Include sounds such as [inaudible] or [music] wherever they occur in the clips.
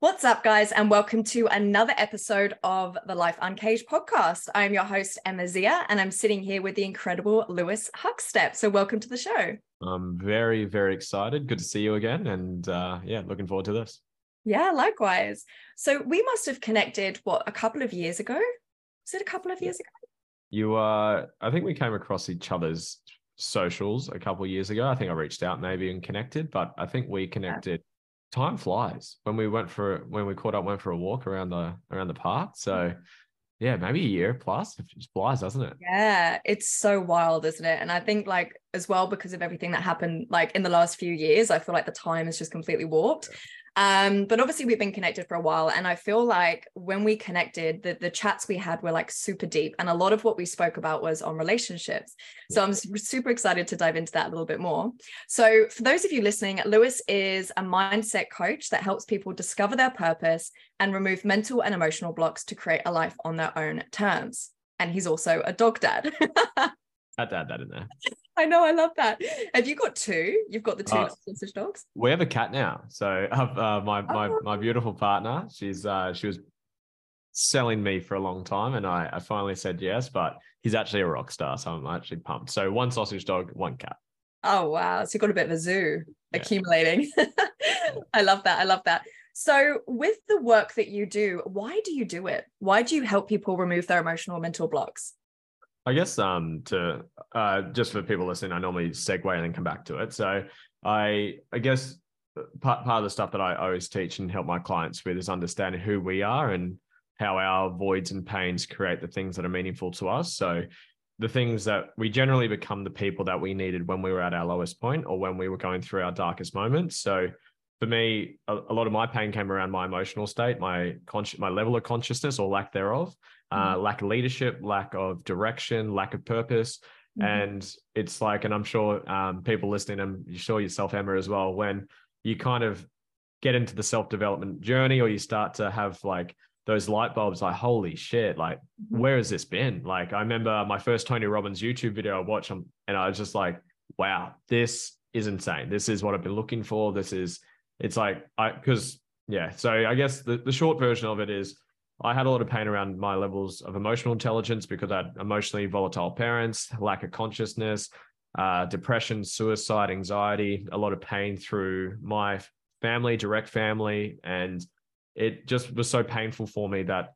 What's up, guys, and welcome to another episode of the Life Uncaged podcast. I'm your host, Emma Zia, and I'm sitting here with the incredible Lewis Huckstep. So, welcome to the show. I'm very, very excited. Good to see you again. And uh, yeah, looking forward to this. Yeah, likewise. So, we must have connected, what, a couple of years ago? Was it a couple of years ago? You, uh, I think we came across each other's socials a couple of years ago. I think I reached out maybe and connected, but I think we connected time flies when we went for when we caught up went for a walk around the around the park. So mm-hmm. yeah maybe a year plus it just flies doesn't it? Yeah it's so wild isn't it? And i think like as well because of everything that happened like in the last few years i feel like the time is just completely warped. Yeah. Um, but obviously we've been connected for a while, and I feel like when we connected, the the chats we had were like super deep, and a lot of what we spoke about was on relationships. So I'm super excited to dive into that a little bit more. So for those of you listening, Lewis is a mindset coach that helps people discover their purpose and remove mental and emotional blocks to create a life on their own terms. And he's also a dog dad. [laughs] had to add that in there. I know, I love that. Have you got two? You've got the two uh, sausage dogs. We have a cat now. So uh, my my oh. my beautiful partner, she's uh, she was selling me for a long time, and I I finally said yes. But he's actually a rock star, so I'm actually pumped. So one sausage dog, one cat. Oh wow! So you've got a bit of a zoo yeah. accumulating. [laughs] I love that. I love that. So, with the work that you do, why do you do it? Why do you help people remove their emotional mental blocks? I guess um to uh just for people listening, I normally segue and then come back to it. So I I guess uh, part part of the stuff that I always teach and help my clients with is understanding who we are and how our voids and pains create the things that are meaningful to us. So the things that we generally become the people that we needed when we were at our lowest point or when we were going through our darkest moments. So for me, a, a lot of my pain came around my emotional state, my conscious, my level of consciousness or lack thereof uh, mm-hmm. lack of leadership, lack of direction, lack of purpose. Mm-hmm. And it's like, and I'm sure um, people listening, and you sure yourself, Emma, as well, when you kind of get into the self development journey or you start to have like those light bulbs, like, holy shit, like, mm-hmm. where has this been? Like, I remember my first Tony Robbins YouTube video I watched, and I was just like, wow, this is insane. This is what I've been looking for. This is, it's like, I, because, yeah. So I guess the, the short version of it is, I had a lot of pain around my levels of emotional intelligence because I had emotionally volatile parents, lack of consciousness, uh, depression, suicide, anxiety, a lot of pain through my family, direct family. And it just was so painful for me that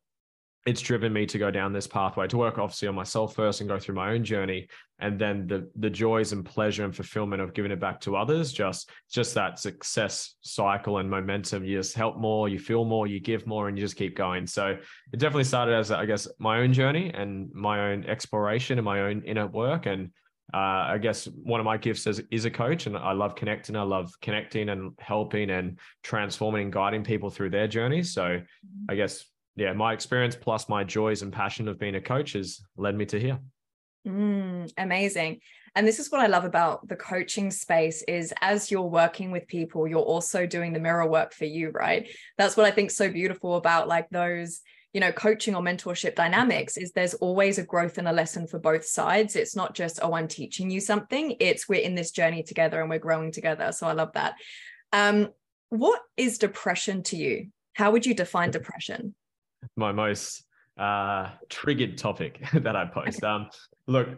it's driven me to go down this pathway to work obviously on myself first and go through my own journey and then the the joys and pleasure and fulfillment of giving it back to others just just that success cycle and momentum you just help more you feel more you give more and you just keep going so it definitely started as i guess my own journey and my own exploration and my own inner work and uh, I guess one of my gifts is, is a coach, and I love connecting. I love connecting and helping and transforming and guiding people through their journeys. So. I guess yeah, my experience plus my joys and passion of being a coach has led me to here. Mm, amazing. And this is what I love about the coaching space is as you're working with people, you're also doing the mirror work for you, right? That's what I think so beautiful about like those, you know, coaching or mentorship dynamics is there's always a growth and a lesson for both sides. It's not just, oh, I'm teaching you something. It's we're in this journey together and we're growing together. So I love that. Um, what is depression to you? How would you define depression? My most uh, triggered topic [laughs] that I post. Um, look,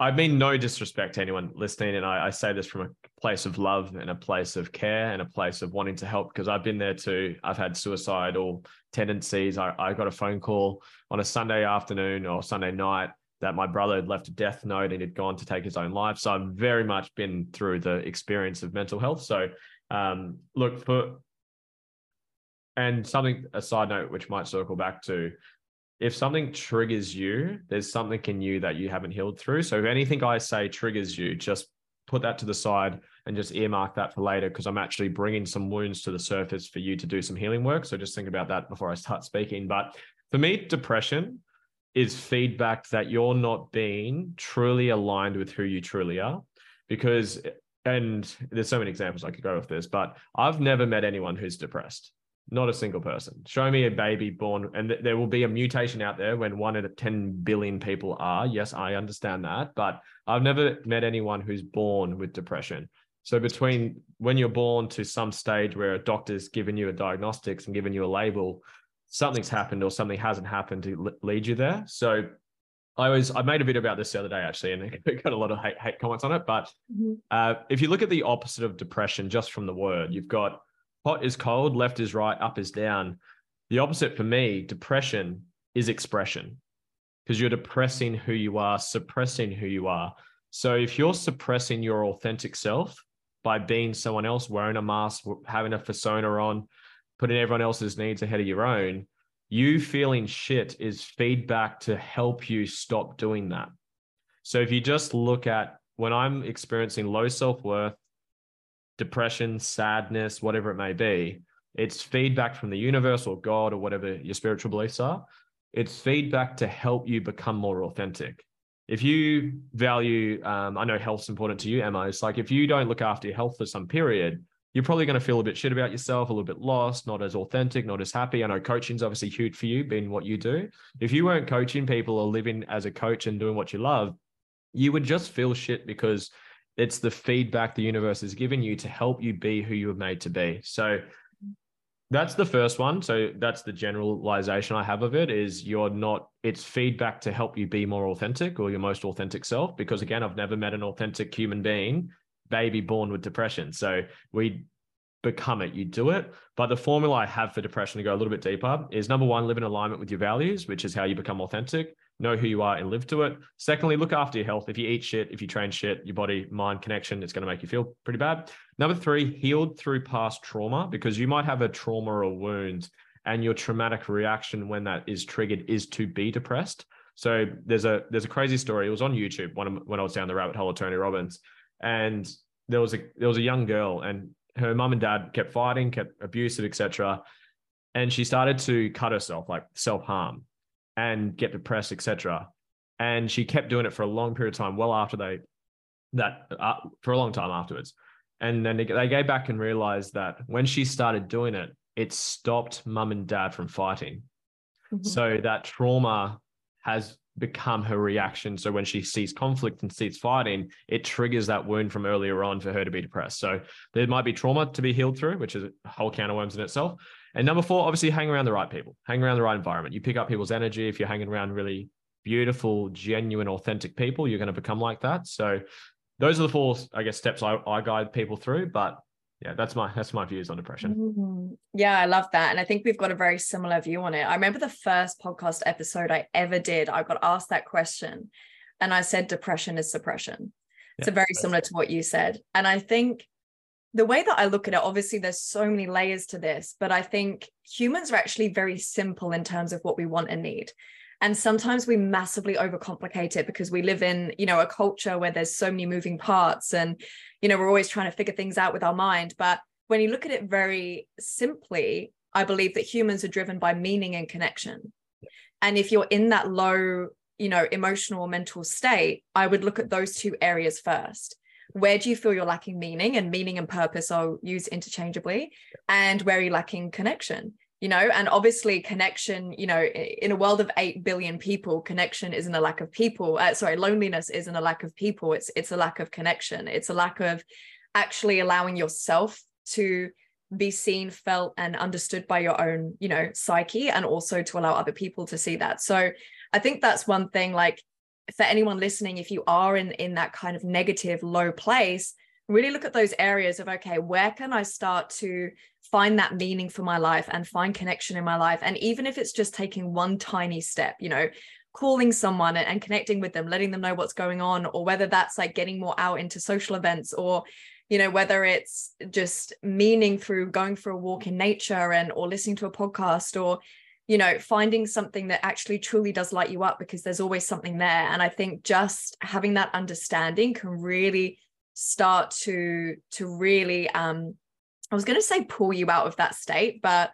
I mean no disrespect to anyone listening, and I, I, say this from a place of love and a place of care and a place of wanting to help because I've been there too. I've had suicidal tendencies. I, I got a phone call on a Sunday afternoon or Sunday night that my brother had left a death note and had gone to take his own life. So I've very much been through the experience of mental health. So um, look for and something a side note which might circle back to if something triggers you there's something in you that you haven't healed through. So if anything i say triggers you just put that to the side and just earmark that for later because i'm actually bringing some wounds to the surface for you to do some healing work. So just think about that before i start speaking. But for me depression is feedback that you're not being truly aligned with who you truly are. Because and there's so many examples i could go with this but i've never met anyone who's depressed not a single person. Show me a baby born, and th- there will be a mutation out there when one in 10 billion people are. Yes, I understand that. But I've never met anyone who's born with depression. So between when you're born to some stage where a doctor's given you a diagnostics and given you a label, something's happened or something hasn't happened to lead you there. So I was I made a video about this the other day actually, and [laughs] it got a lot of hate, hate comments on it. But mm-hmm. uh, if you look at the opposite of depression, just from the word, you've got hot is cold, left is right, up is down. The opposite for me, depression is expression because you're depressing who you are, suppressing who you are. So if you're suppressing your authentic self by being someone else, wearing a mask, having a persona on, putting everyone else's needs ahead of your own, you feeling shit is feedback to help you stop doing that. So if you just look at when I'm experiencing low self worth, depression, sadness, whatever it may be, it's feedback from the universe or God or whatever your spiritual beliefs are. It's feedback to help you become more authentic. If you value, um, I know health's important to you, Emma. It's like if you don't look after your health for some period, you're probably going to feel a bit shit about yourself, a little bit lost, not as authentic, not as happy. I know coaching's obviously huge for you, being what you do. If you weren't coaching people or living as a coach and doing what you love, you would just feel shit because it's the feedback the universe is giving you to help you be who you were made to be. So that's the first one. So that's the generalization I have of it is you're not, it's feedback to help you be more authentic or your most authentic self. Because again, I've never met an authentic human being baby born with depression. So we become it, you do it. But the formula I have for depression to go a little bit deeper is number one, live in alignment with your values, which is how you become authentic. Know who you are and live to it. Secondly, look after your health. If you eat shit, if you train shit, your body mind connection, it's going to make you feel pretty bad. Number three, healed through past trauma because you might have a trauma or wound and your traumatic reaction when that is triggered is to be depressed. So there's a there's a crazy story. It was on YouTube when, when I was down the rabbit hole of Tony Robbins and there was a there was a young girl and her mum and dad kept fighting kept abusive etc and she started to cut herself like self-harm and get depressed etc and she kept doing it for a long period of time well after they that uh, for a long time afterwards and then they, they go back and realized that when she started doing it it stopped mum and dad from fighting mm-hmm. so that trauma has become her reaction. So when she sees conflict and sees fighting, it triggers that wound from earlier on for her to be depressed. So there might be trauma to be healed through, which is a whole can of worms in itself. And number four, obviously hang around the right people, hang around the right environment. You pick up people's energy. If you're hanging around really beautiful, genuine, authentic people, you're going to become like that. So those are the four, I guess, steps I, I guide people through. But yeah that's my that's my views on depression mm-hmm. yeah i love that and i think we've got a very similar view on it i remember the first podcast episode i ever did i got asked that question and i said depression is suppression yeah, so very similar to what you said and i think the way that i look at it obviously there's so many layers to this but i think humans are actually very simple in terms of what we want and need. And sometimes we massively overcomplicate it because we live in you know a culture where there's so many moving parts and you know we're always trying to figure things out with our mind. But when you look at it very simply i believe that humans are driven by meaning and connection. And if you're in that low you know emotional or mental state i would look at those two areas first where do you feel you're lacking meaning? And meaning and purpose are used interchangeably. And where are you lacking connection? You know and obviously connection you know in a world of 8 billion people connection isn't a lack of people uh, sorry loneliness isn't a lack of people. It's it's a lack of connection. It's a lack of actually allowing yourself to be seen felt and understood by your own you know psyche and also to allow other people to see that. So i think that's one thing like for anyone listening if you are in in that kind of negative low place really look at those areas of okay where can i start to find that meaning for my life and find connection in my life? And even if it's just taking one tiny step you know calling someone and connecting with them letting them know what's going on or whether that's like getting more out into social events or you know whether it's just meaning through going for a walk in nature and or listening to a podcast or you know finding something that actually truly does light you up because there's always something there and i think just having that understanding can really start to to really um I was going to say pull you out of that state, but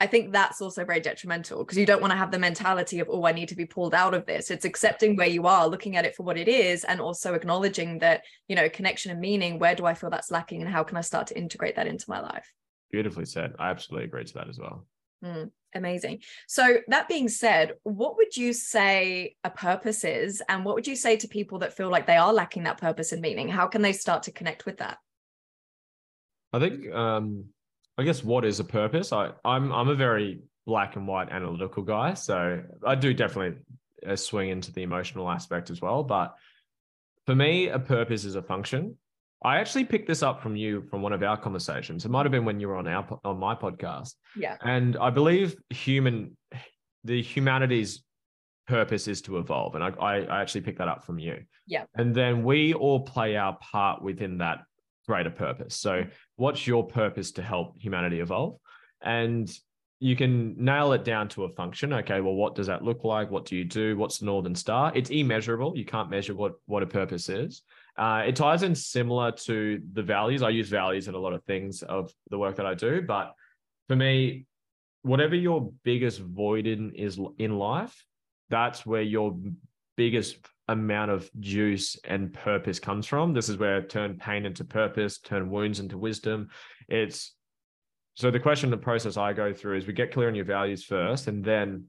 I think that's also very detrimental because you don't want to have the mentality of, oh, I need to be pulled out of this. It's accepting where you are, looking at it for what it is, and also acknowledging that, you know, connection and meaning, where do I feel that's lacking and how can I start to integrate that into my life? Beautifully said. I absolutely agree to that as well. Mm, amazing. So, that being said, what would you say a purpose is? And what would you say to people that feel like they are lacking that purpose and meaning? How can they start to connect with that? I think um I guess what is a purpose? I I'm I'm a very black and white analytical guy, so I do definitely uh, swing into the emotional aspect as well. But for me, a purpose is a function. I actually picked this up from you from one of our conversations. It might have been when you were on our on my podcast. Yeah. And I believe human the humanity's purpose is to evolve. And I, I actually picked that up from you. Yeah. And then we all play our part within that greater purpose. So, what's your purpose to help humanity evolve? And you can nail it down to a function. Okay, well, what does that look like? What do you do? What's the Northern Star? It's immeasurable. You can't measure what, what a purpose is. Uh, it ties in similar to the values. I use values in a lot of things of the work that I do. But for me, whatever your biggest void in is in life, that's where your biggest amount of juice and purpose comes from. This is where turn pain into purpose, turn wounds into wisdom. It's so the question, the process I go through is we get clear on your values first, and then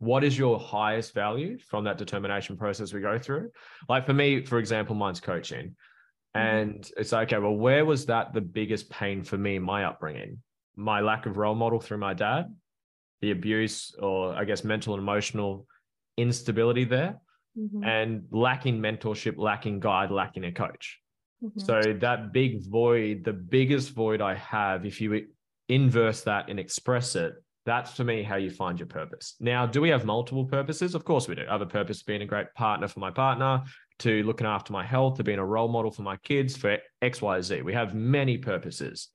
what is your highest value from that determination process we go through? Like for me, for example, mine's coaching. Mm-hmm. And it's like, okay, well, where was that the biggest pain for me in my upbringing? My lack of role model through my dad, the abuse, or I guess mental and emotional instability there mm-hmm. and lacking mentorship, lacking guide, lacking a coach. Mm-hmm. So that big void, the biggest void I have, if you inverse that and express it, that's for me how you find your purpose. Now, do we have multiple purposes? Of course we do. I have a purpose being a great partner for my partner, to looking after my health, to being a role model for my kids, for X, Y, Z. We have many purposes.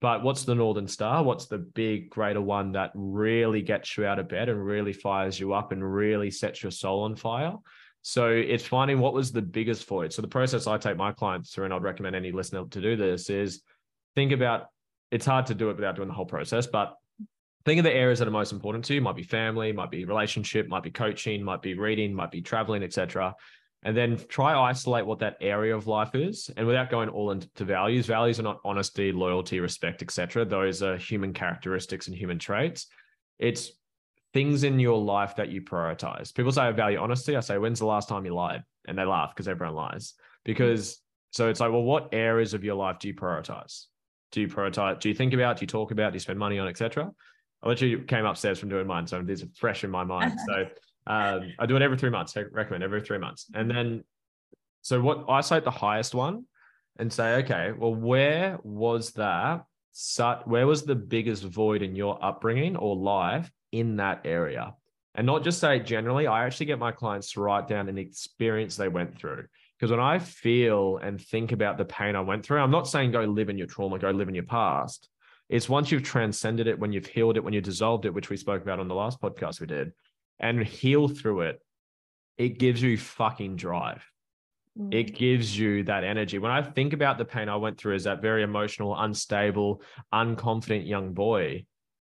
But what's the Northern Star? What's the big, greater one that really gets you out of bed and really fires you up and really sets your soul on fire? So it's finding what was the biggest for void. So the process I take my clients through, and I'd recommend any listener to do this, is think about it's hard to do it without doing the whole process, but think of the areas that are most important to you. Might be family, might be relationship, might be coaching, might be reading, might be traveling, etc and then try isolate what that area of life is. And without going all into values values are not honesty loyalty respect etc those are human characteristics and human traits. It's things in your life that you prioritize. People say i value honesty. I say when's the last time you lied? And they laugh because everyone lies. Because so it's like well what areas of your life do you prioritize? Do you prioritize do you think about do you talk about do you spend money on etc i literally came upstairs from doing mine so these are fresh in my mind so [laughs] um, I do it every three months. I recommend every three months. And then, so what I isolate the highest one and say, okay, well, where was that? Where was the biggest void in your upbringing or life in that area? And not just say generally, I actually get my clients to write down an experience they went through. Because when I feel and think about the pain I went through, I'm not saying go live in your trauma, go live in your past. It's once you've transcended it, when you've healed it, when you dissolved it, which we spoke about on the last podcast we did, and heal through it, it gives you fucking drive. Mm. It gives you that energy. When I think about the pain I went through as that very emotional, unstable, unconfident young boy,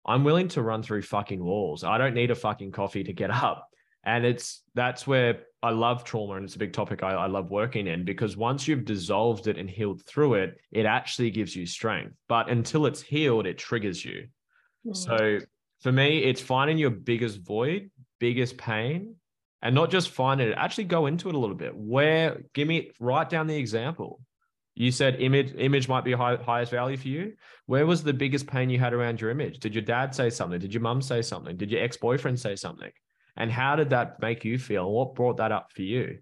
I'm willing to run through fucking walls. I don't need a fucking coffee to get [laughs] up. And it's that's where I love trauma and it's a big topic I, I love working in because once you've dissolved it and healed through it, it actually gives you strength. But until it's healed, it triggers you. Mm. So for me, it's finding your biggest void biggest pain and not just find it, actually go into it a little bit. Where, give me, write down the example. You said image image might be high, highest value for you. Where was the biggest pain you had around your image? Did your dad say something? Did your mum say something? Did your ex boyfriend say something? And how did that make you feel? What brought that up for you?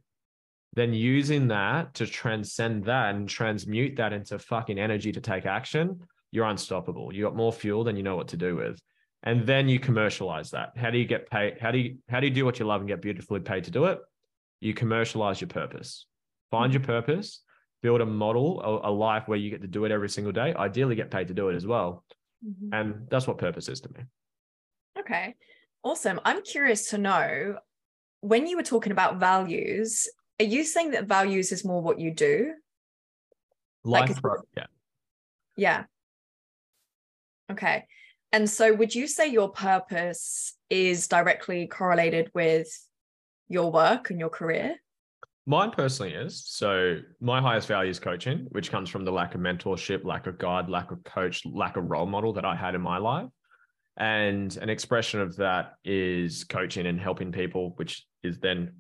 Then using that to transcend that and transmute that into fucking energy to take action, you're unstoppable. You got more fuel than you know what to do with. And then you commercialize that. How do you get paid? How do you how do you do what you love and get beautifully paid to do it? You commercialize your purpose. Find your purpose build a model a, a life where you get to do it every single day ideally get paid to do it as well. Mm-hmm. and that's what purpose is to me. Okay awesome i'm curious to know when you were talking about values are you saying that values is more what you do life like, yeah yeah okay and so, would you say your purpose is directly correlated with your work and your career? Mine personally is. So, my highest value is coaching, which comes from the lack of mentorship, lack of guide, lack of coach, lack of role model that I had in my life. And an expression of that is coaching and helping people, which is then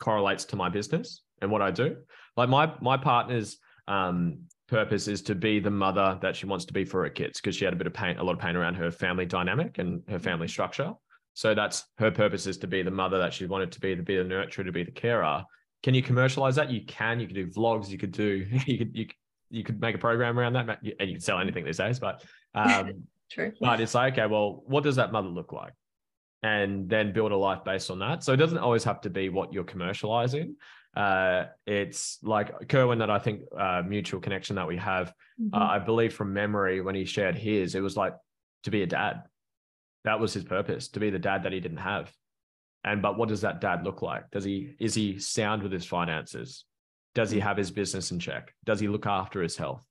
correlates to my business and what I do. Like my my partners, um, purpose is to be the mother that she wants to be for her kids because she had a bit of pain, a lot of pain around her family dynamic and her family structure. So that's her purpose is to be the mother that she wanted to be, to be the nurturer, to be the carer. Can you commercialize that? You can. You could do vlogs. You could do. [laughs] You could. You you could make a program around that, and you can sell anything these days. But um, true. But it's like, okay, well, what does that mother look like? And then build a life based on that. So it doesn't always have to be what you're commercializing. Uh, it's like Kerwin that I think uh, mutual connection that we have. Mm-hmm. Uh, I believe from memory when he shared his, it was like to be a dad. That was his purpose, to be the dad that he didn't have. And but what does that dad look like? Does he is he sound with his finances? Does he mm. have his business in check? Does he look after his health?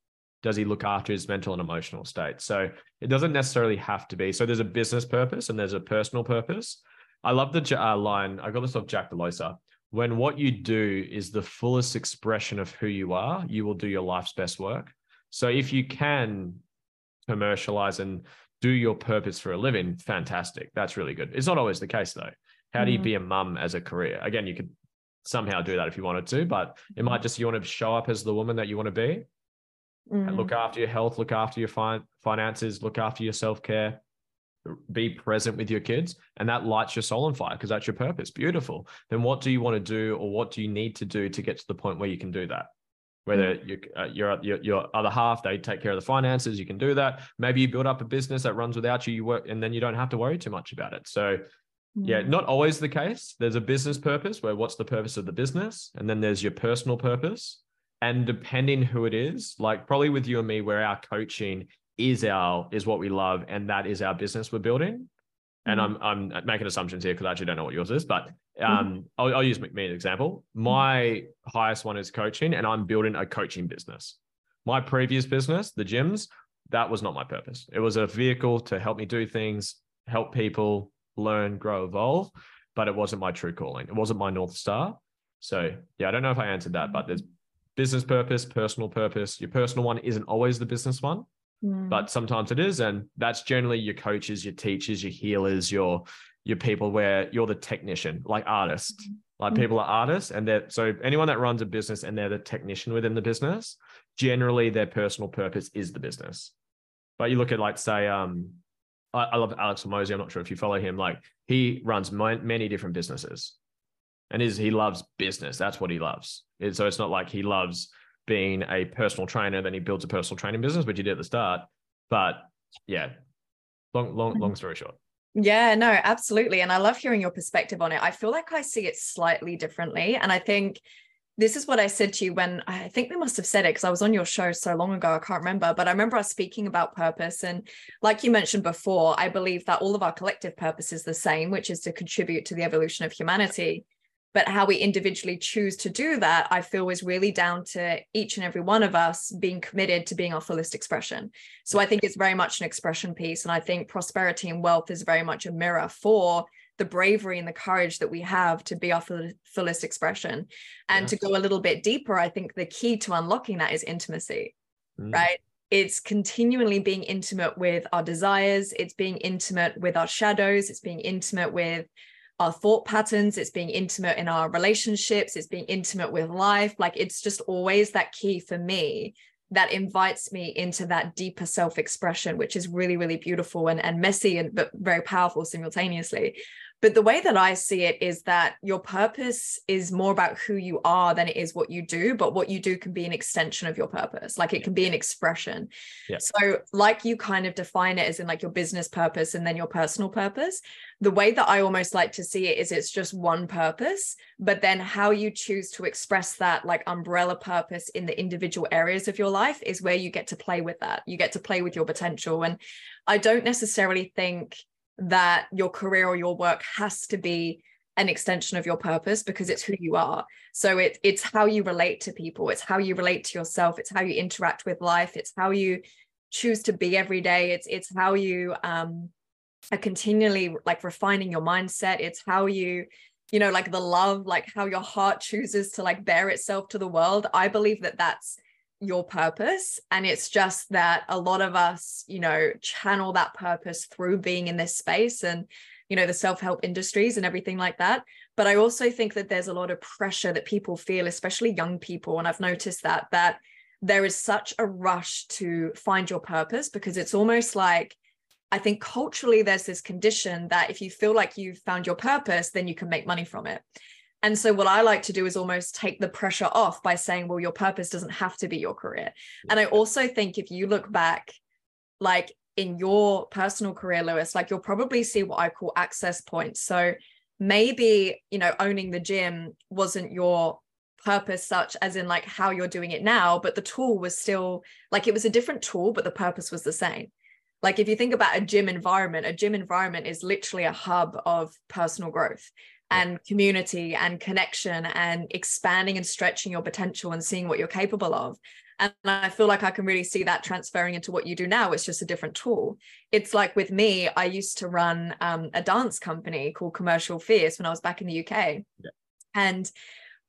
Does he look after his mental and emotional state? So it doesn't necessarily have to be. So there's a business purpose and there's a personal purpose. I love the uh, line. I got this off Jack Delosa. When what you do is the fullest expression of who you are, you will do your life's best work. So if you can commercialize and do your purpose for a living, fantastic. That's really good. It's not always the case though. How do you mm-hmm. be a mum as a career? Again, you could somehow do that if you wanted to, but it might mm-hmm. just you want to show up as the woman that you want to be. Mm. look after your health, look after your fin- finances, look after your self care, be present with your kids, and that lights your soul on fire because that's your purpose. Beautiful. Then what do you want to do, or what do you need to do to get to the point where you can do that? Whether mm. you, uh, your, your your other half they take care of the finances, you can do that. Maybe you build up a business that runs without you, you work, and then you don't have to worry too much about it. So yeah, mm. not always the case. There's a business purpose where what's the purpose of the business? And then there's your personal purpose. And depending who it is, like probably with you and me, where our coaching is our is what we love, and that is our business we're building. And mm. I'm I'm making assumptions here because I actually don't know what yours is, but mm. um, mm. I'll, I'll use me as an example. My highest one is coaching, and I'm building a coaching business. My previous business, the gyms, that was not my purpose. It was a vehicle to help me do things, help people, learn, grow, evolve, but it wasn't my true calling. It wasn't my North Star. So, yeah, I don't know if I answered that, but there's business purpose, personal purpose. Your personal one isn't always the business one, mm. but sometimes it is. And that's generally your coaches, your teachers, your healers, your your people where you're the technician, like artists. Mm. Like mm. people are artists, and they're so anyone that runs a business and they're the technician within the business, generally their personal purpose is the business. But you look at like say um I, I love Alex Hormozi. I'm not sure if you follow him. Like he runs many different businesses, and is he loves business. That's what he loves. so it's not like he loves being a personal trainer. Then he builds a personal training business, which he did at the start. But yeah, long long mm-hmm. long story short. Yeah, no, absolutely. And I love hearing your perspective on it. I feel like I see it slightly differently. And I think this is what I said to you when I think we must have said it because I was on your show so long ago. I can't remember, but I remember us speaking about purpose. And like you mentioned before, I believe that all of our collective purpose is the same, which is to contribute to the evolution of humanity. But how we individually choose to do that, I feel is really down to each and every one of us being committed to being our fullest expression. So I think it's very much an expression piece. And I think prosperity and wealth is very much a mirror for the bravery and the courage that we have to be our fullest expression. And to go a little bit deeper, I think the key to unlocking that is intimacy, mm. right? It's continually being intimate with our desires, it's being intimate with our shadows, it's being intimate with our thought patterns, it's being intimate in our relationships, it's being intimate with life. Like it's just always that key for me that invites me into that deeper self-expression which is really really beautiful and, and messy and but very powerful simultaneously but the way that I see it is that your purpose is more about who you are than it is what you do. But what you do can be an extension of your purpose. Like it yeah. can be an expression. Yeah. So, like you kind of define it as in like your business purpose and then your personal purpose. The way that I almost like to see it is it's just one purpose, but then how you choose to express that like umbrella purpose in the individual areas of your life is where you get to play with that. You get to play with your potential. And I don't necessarily think that your career or your work has to be an extension of your purpose because it's who you are. So it, it's how you relate to people. It's how you relate to yourself. It's how you interact with life. It's how you choose to be every day. It's it's how you um are continually like refining your mindset. It's how you you know like the love like how your heart chooses to like bear itself to the world. I believe that that's your purpose. And it's just that a lot of us you know channel that purpose through being in this space and you know the self-help industries and everything like that. But i also think that there's a lot of pressure that people feel especially young people. And i've noticed that that there is such a rush to find your purpose because it's almost like I think culturally there's this condition that if you feel like you've found your purpose, then you can make money from it. And so what I like to do is almost take the pressure off by saying, well, your purpose doesn't have to be your career. And I also think if you look back, like in your personal career, Lewis, like you'll probably see what I call access points. So maybe, you know, owning the gym wasn't your purpose such as in like how you're doing it now, but the tool was still like it was a different tool, but the purpose was the same. Like if you think about a gym environment, a gym environment is literally a hub of personal growth and community and connection and expanding and stretching your potential and seeing what you're capable of. And I feel like I can really see that transferring into what you do now. It's just a different tool. It's like with me, I used to run um, a dance company called Commercial Fierce when I was back in the UK. Yeah. And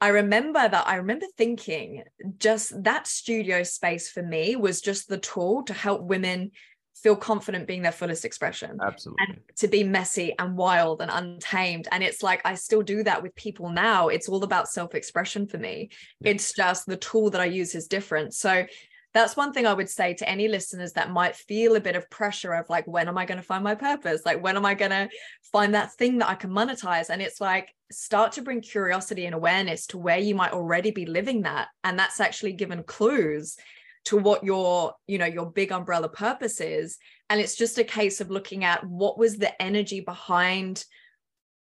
I remember that I remember thinking just that studio space for me was just the tool to help women feel confident being their fullest expression. Absolutely. And to be messy and wild and untamed. And it's like I still do that with people now. It's all about self-expression for me. Yeah. It's just the tool that I use is different. So that's one thing I would say to any listeners that might feel a bit of pressure of like, when am I going to find my purpose? Like, when am I going to find that thing that I can monetize? And it's like, start to bring curiosity and awareness to where you might already be living that. And that's actually given clues to what your you know your big umbrella purpose is and it's just a case of looking at what was the energy behind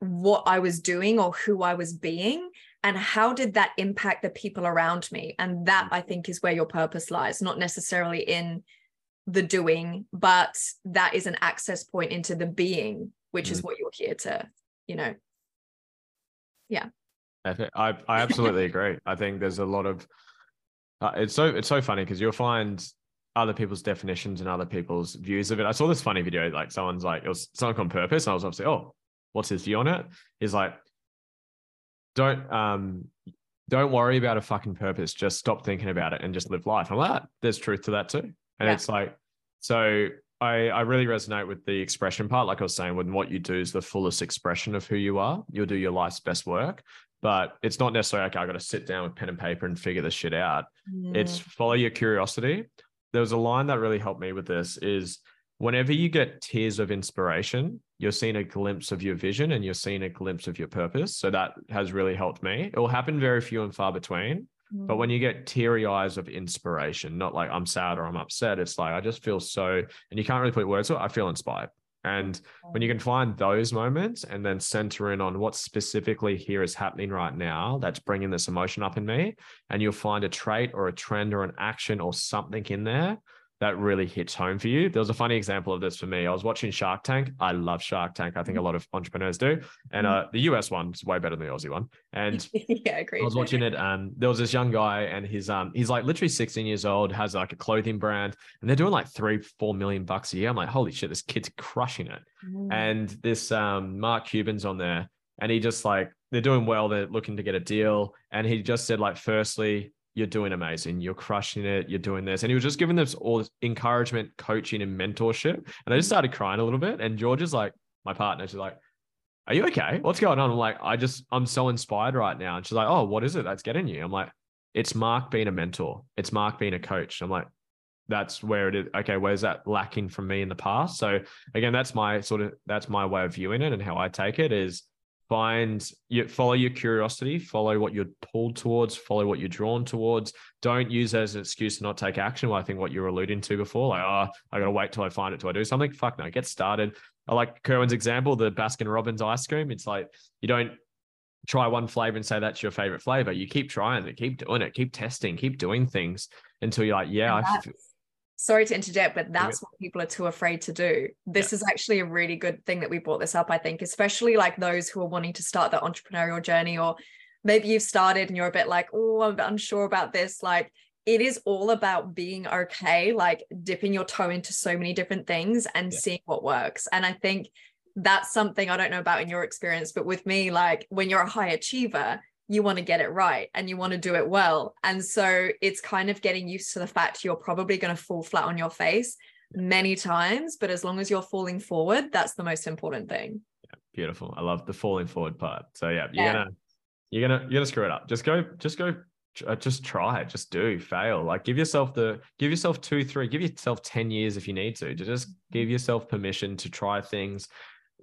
what i was doing or who i was being and how did that impact the people around me and that i think is where your purpose lies not necessarily in the doing but that is an access point into the being which mm. is what you're here to you know yeah I, I absolutely [laughs] agree. I think there's a lot of uh, it's so it's so funny because you'll find other people's definitions and other people's views of it. I saw this funny video, like someone's like, it was something on purpose. And I was obviously, oh, what's his view on it? He's like, don't um don't worry about a fucking purpose. Just stop thinking about it and just live life. I'm like, ah, there's truth to that too. And yeah. it's like, so I, I really resonate with the expression part. Like I was saying, when what you do is the fullest expression of who you are, you'll do your life's best work but it's not necessarily okay. I got to sit down with pen and paper and figure this shit out. Yeah. It's follow your curiosity. There was a line that really helped me with this is whenever you get tears of inspiration, you're seeing a glimpse of your vision and you're seeing a glimpse of your purpose. So that has really helped me. It will happen very few and far between. But when mm. you get teary eyes of inspiration, not like I'm sad or I'm upset, it's like I just feel so, and you can't really put words to it. I feel inspired. And when you can find those moments and then center in on what specifically here is happening right now that's bringing this emotion up in me, and you'll find a trait or a trend or an action or something in there that really hits home for you. There was a funny example of this for me. I was watching Shark Tank. I love Shark Tank. I think a lot of entrepreneurs do. And mm-hmm. uh, the US one's way better than the Aussie one. And [laughs] yeah, I I was watching it and there was this young guy and he's um he's like literally 16 years old, has like a clothing brand, and they're doing like three, four million bucks a year. I'm like, holy shit, this kid's crushing it. Mm. And this um Mark Cuban's on there and he just like they're doing well, they're looking to get a deal. And he just said, like, firstly, you're doing amazing. You're crushing it. You're doing this. And he was just giving them all this encouragement, coaching, and mentorship. And I just mm. started crying a little bit. And George is like, my partner, she's like, Are you okay? What's going on? I'm like, I just, I'm so inspired right now. And she's like, Oh, what is it that's getting you? I'm like, It's Mark being a mentor. It's Mark being a coach. I'm like, that's where it is. Okay, where's that lacking from me in the past? So again, that's my sort of that's my way of viewing it and how I take it is find you follow your curiosity follow what you're pulled towards follow what you're drawn towards. Don't use it as an excuse to not take action well, i think what you're alluding to before like oh i gotta wait till i find it till i do something. Fuck no get started. I like kerwin's example the baskin robbins ice cream. It's like you don't try one flavor and say that's your favorite flavor. You keep trying it keep doing it keep testing keep doing things until you're like yeah i sorry to interject, but that's what people are too afraid to do. This yeah. is actually a really good thing that we brought this up, I think, especially like those who are wanting to start their entrepreneurial journey, or maybe you've started and you're a bit like, oh, I'm unsure about this. Like, it is all about being okay, like dipping your toe into so many different things and yeah. seeing what works. And I think that's something I don't know about in your experience, but with me, like when you're a high achiever, you want to get it right and you want to do it well. And so it's kind of getting used to the fact you're probably going to fall flat on your face many times, but as long as you're falling forward, that's the most important thing. Yeah, beautiful. I love the falling forward part. So yeah, you're yeah. gonna you're gonna you're gonna screw it up. Just go, just go uh, just try it, just do, fail. Like give yourself the, give yourself two, three, give yourself 10 years if you need to, to just give yourself permission to try things.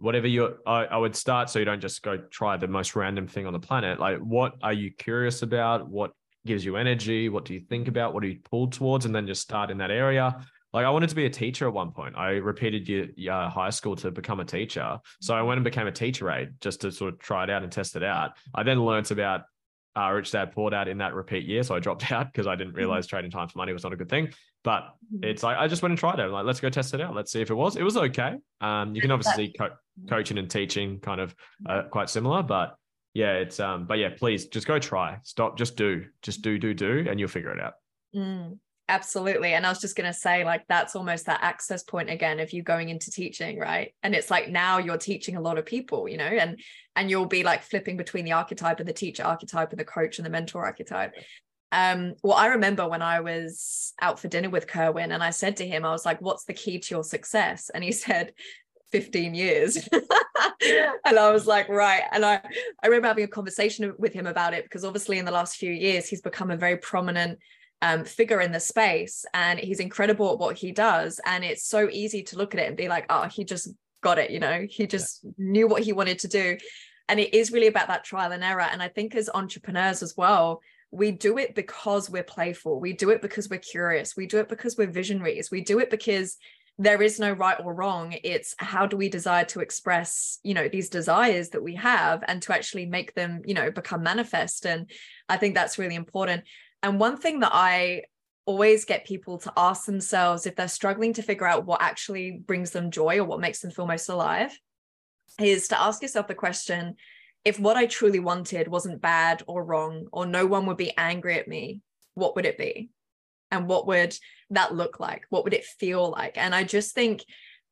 Whatever you, I, I would start so you don't just go try the most random thing on the planet. Like, what are you curious about? What gives you energy? What do you think about? What are you pulled towards? And then just start in that area. Like I wanted to be a teacher at one point. I repeated year, high school to become a teacher. So I went and became a teacher aide just to sort of try it out and test it out. I then learned about uh, Rich Dad Poor Dad in that repeat year. So I dropped [laughs] out because I didn't mm-hmm. realize trading time for money was not a good thing. But mm-hmm. it's like I just went and tried it. I'm like, let's go test it out. Let's see if it was. It was okay. Um, you can obviously see co- coaching and teaching kind of uh, quite similar, but yeah, it's um, but yeah, please just go try. Stop, just do, just do, do, do, and you'll figure it out. Mm, absolutely. And I was just gonna say, like, that's almost that access point again of you going into teaching, right? And it's like now you're teaching a lot of people, you know, and and you'll be like flipping between the archetype and the teacher archetype and the coach and the mentor archetype. Um, well, I remember when I was out for dinner with Kerwin and I said to him, I was like, what's the key to your success? And he [laughs] said, 15 years. [laughs] and I was like, right. And I, I remember having a conversation with him about it because obviously in the last few years, he's become a very prominent um, figure in the space and he's incredible at what he does. And it's so easy to look at it and be like, oh, he just got it, you know, he just yeah. knew what he wanted to do. And it is really about that trial and error. And I think as entrepreneurs as well, we do it because we're playful. We do it because we're curious. We do it because we're visionaries. We do it because there is no right or wrong it's how do we desire to express you know these desires that we have and to actually make them you know become manifest and i think that's really important and one thing that i always get people to ask themselves if they're struggling to figure out what actually brings them joy or what makes them feel most alive is to ask yourself the question if what i truly wanted wasn't bad or wrong or no one would be angry at me what would it be? And what would that look like? What would it feel like? And i just think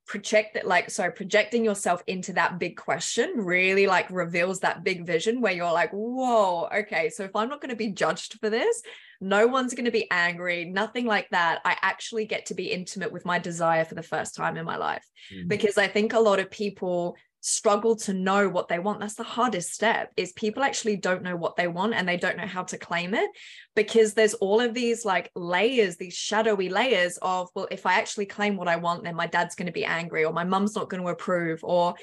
project that like sorry projecting yourself into that big question really like reveals that big vision where you're like whoa okay so if i'm not going to be judged for this no one's going to be angry nothing like that i actually get to be intimate with my desire for the first time in my life mm-hmm. because i think a lot of people struggle to know what they want. That's the hardest step is people actually don't know what they want and they don't know how to claim it because there's all of these like layers these shadowy layers of well if i actually claim what i want then my dad's going to be angry or my mum's not going to approve or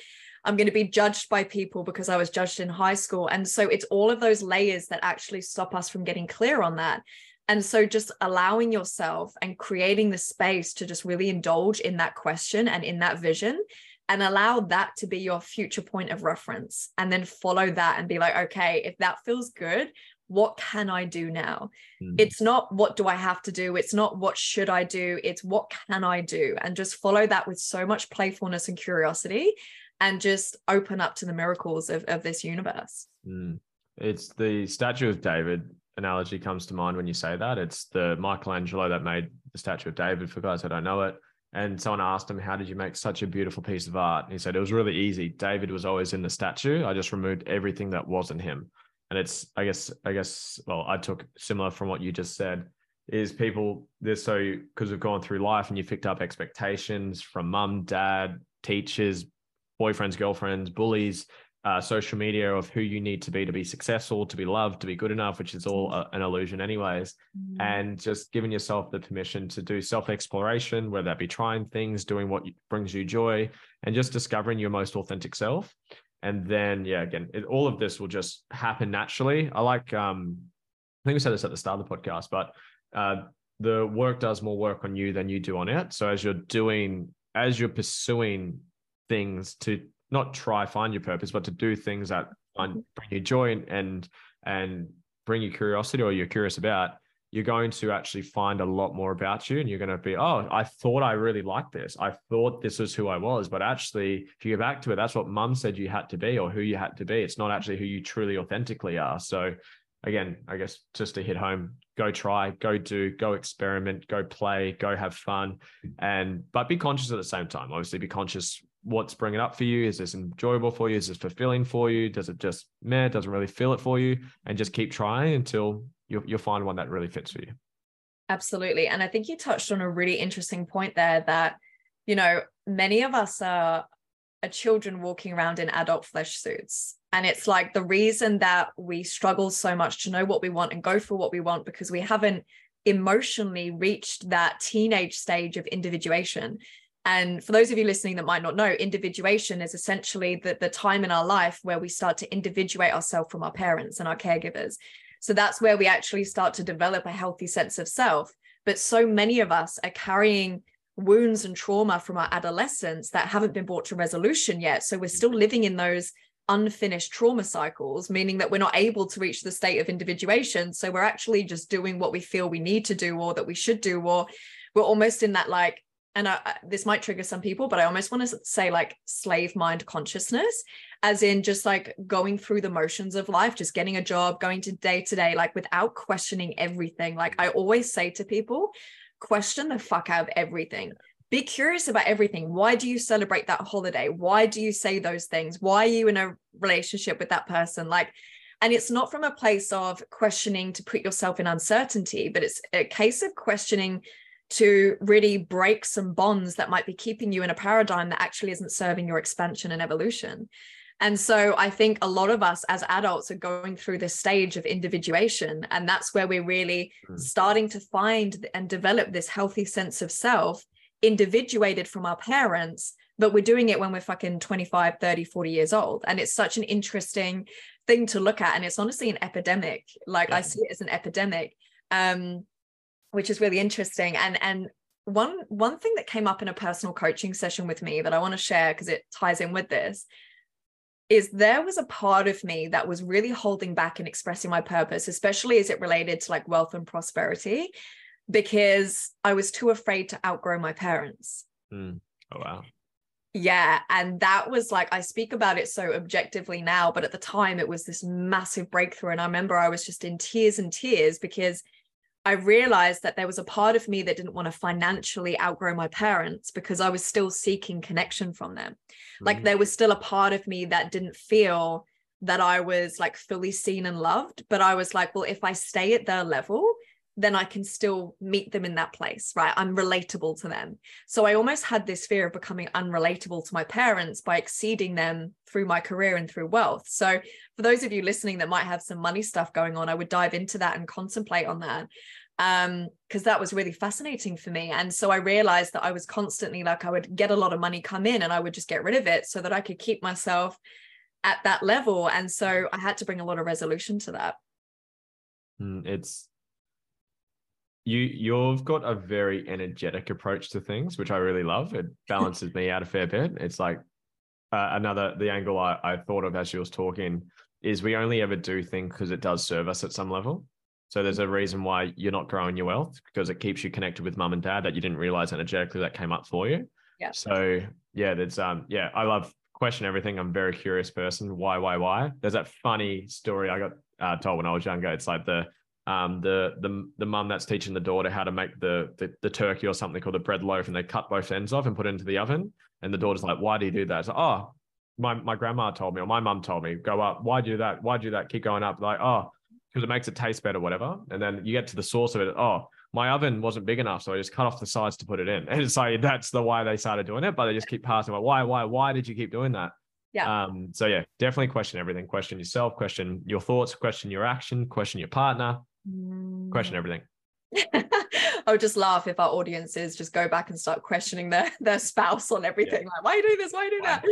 i'm going to be judged by people because i was judged in high school. And so it's all of those layers that actually stop us from getting clear on that. And so just allowing yourself and creating the space to just really indulge in that question and in that vision and allow that to be your future point of reference and then follow that and be like okay if that feels good what can i do now? Mm. it's not what do i have to do it's not what should i do it's what can i do? And just follow that with so much playfulness and curiosity and just open up to the miracles of, of this universe. Mm. it's the statue of david analogy comes to mind when you say that. It's the michelangelo that made the statue of david for guys that don't know it and someone asked him, How did you make such a beautiful piece of art? And he said, It was really easy. David was always in the statue. I just removed everything that wasn't him. And it's, I guess, I guess, well, I took similar from what you just said is people, they're so, because we've gone through life and you picked up expectations from mum, dad, teachers, boyfriends, girlfriends, bullies, uh, social media of who you need to be to be successful, to be loved, to be good enough, which is all a, an illusion, anyways. Mm-hmm. And just giving yourself the permission to do self exploration, whether that be trying things, doing what brings you joy, and just discovering your most authentic self. And then, yeah, again, it, all of this will just happen naturally. I like, um, I think we said this at the start of the podcast, but uh, the work does more work on you than you do on it. So as you're doing, as you're pursuing things to not try find your purpose, but to do things that find, mm-hmm. bring you joy and, and and bring you curiosity or you're curious about, you're going to actually find a lot more about you and you're going to be, oh, I thought I really liked this. I thought this was who I was. But actually, if you go back to it, that's what mum said you had to be or who you had to be. It's not actually who you truly authentically are. So again, I guess just to hit home, go try, go do, go experiment, go play, go have fun. And but be conscious at the same time. Obviously, be conscious what's bringing up for you. Is this enjoyable for you? Is this fulfilling for you? Does it just meh, doesn't really feel it for you? And just keep trying until you'll, you'll find one that really fits for you. Absolutely. And I think you touched on a really interesting point there that, you know, many of us are are children walking around in adult flesh suits. And it's like the reason that we struggle so much to know what we want and go for what we want because we haven't emotionally reached that teenage stage of individuation. And for those of you listening that might not know, individuation is essentially the, the time in our life where we start to individuate ourselves from our parents and our caregivers. So that's where we actually start to develop a healthy sense of self. But so many of us are carrying wounds and trauma from our adolescence that haven't been brought to resolution yet. So we're still living in those unfinished trauma cycles, meaning that we're not able to reach the state of individuation. So we're actually just doing what we feel we need to do or that we should do, or we're almost in that like and I, this might trigger some people, but I almost want to say like slave mind consciousness, as in just like going through the motions of life, just getting a job, going to day to day, like without questioning everything. Like I always say to people, question the fuck out of everything. Be curious about everything. Why do you celebrate that holiday? Why do you say those things? Why are you in a relationship with that person? Like, and it's not from a place of questioning to put yourself in uncertainty, but it's a case of questioning to really break some bonds that might be keeping you in a paradigm that actually isn't serving your expansion and evolution. And so I think a lot of us as adults are going through this stage of individuation. And that's where we're really mm. starting to find and develop this healthy sense of self, individuated from our parents, but we're doing it when we're fucking 25, 30, 40 years old. And it's such an interesting thing to look at. And it's honestly an epidemic. Like yeah. I see it as an epidemic. Um, which is really interesting. And and one one thing that came up in a personal coaching session with me that I want to share because it ties in with this is there was a part of me that was really holding back and expressing my purpose, especially as it related to like wealth and prosperity, because I was too afraid to outgrow my parents. Mm. Oh, wow. Yeah. And that was like, I speak about it so objectively now, but at the time it was this massive breakthrough. And I remember I was just in tears and tears because I realized that there was a part of me that didn't want to financially outgrow my parents because I was still seeking connection from them. Mm-hmm. Like there was still a part of me that didn't feel that I was like fully seen and loved. But I was like, well, if I stay at their level, then I can still meet them in that place, right? I'm relatable to them. So I almost had this fear of becoming unrelatable to my parents by exceeding them through my career and through wealth. So for those of you listening that might have some money stuff going on, I would dive into that and contemplate on that um because that was really fascinating for me and so i realized that i was constantly like i would get a lot of money come in and i would just get rid of it so that i could keep myself at that level and so i had to bring a lot of resolution to that mm, it's you you've got a very energetic approach to things, which I really love. It [laughs] balances me out a fair bit. It's like uh, another the angle I, I thought of as she was talking is we only ever do things because it does serve us at some level. So there's a reason why you're not growing your wealth because it keeps you connected with mum and dad that you didn't realize energetically that came up for you. Yeah. So yeah, there's um yeah, I love question everything. I'm a very curious person. Why, why, why? There's that funny story I got uh, told when I was younger. It's like the um, the the the mum that's teaching the daughter how to make the, the, the turkey or something called the bread loaf, and they cut both ends off and put it into the oven. And the daughter's like, "Why do you do that?" Like, oh, my my grandma told me, or my mum told me, go up. Why do that? Why do that? Keep going up. Like, oh, because it makes it taste better, whatever. And then you get to the source of it. Oh, my oven wasn't big enough, so I just cut off the sides to put it in. [laughs] And it's like that's the why they started doing it, but they just keep passing. Like, why, why, why did you keep doing that? Yeah. Um, so yeah, definitely question everything. Question yourself, question your thoughts, question your action, question your partner, question mm. everything. [laughs] I would just laugh if our audiences just go back and start questioning their [laughs] their spouse on everything. Yeah. Like, why are you doing this? Why are you doing why? that?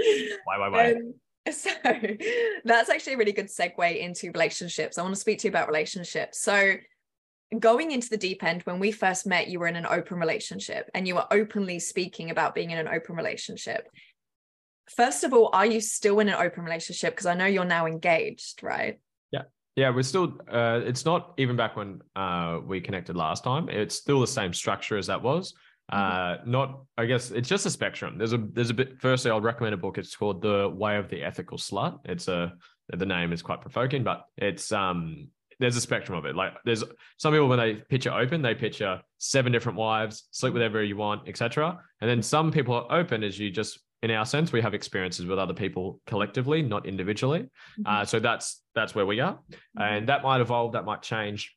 Why, why, why? Um, so [laughs] that's actually a really good segue into relationships. I want to speak to you about relationships. So going into the deep end, when we first met, you were in an open relationship and you were openly speaking about being in an open relationship. First of all, are you still in an open relationship? Because I know you're now engaged, right? Yeah, we're still. Uh, it's not even back when uh, we connected last time. It's still the same structure as that was. Mm-hmm. Uh, not, I guess, it's just a spectrum. There's a there's a bit. Firstly, I'll recommend a book. It's called The Way of the Ethical Slut. It's a the name is quite provoking, but it's um there's a spectrum of it. Like there's some people when they picture open, they picture seven different wives, sleep with whoever you want, etc. And then some people are open as you just in our sense we have experiences with other people collectively not individually mm-hmm. uh, so that's that's where we are mm-hmm. and that might evolve that might change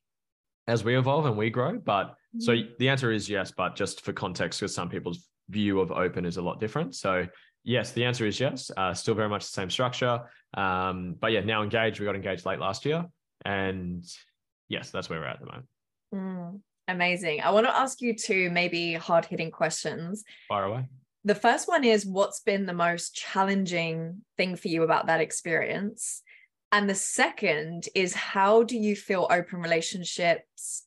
as we evolve and we grow but mm-hmm. so the answer is yes but just for context because some people's view of open is a lot different so yes, the answer is yes. Uh, still very much the same structure. Um, but yeah, now engaged. We got engaged late last year, and yes, that's where we're at the moment. Mm, amazing. I want to ask you two maybe hard hitting questions. far away. The first one is what's been the most challenging thing for you about that experience? And the second is how do you feel open relationships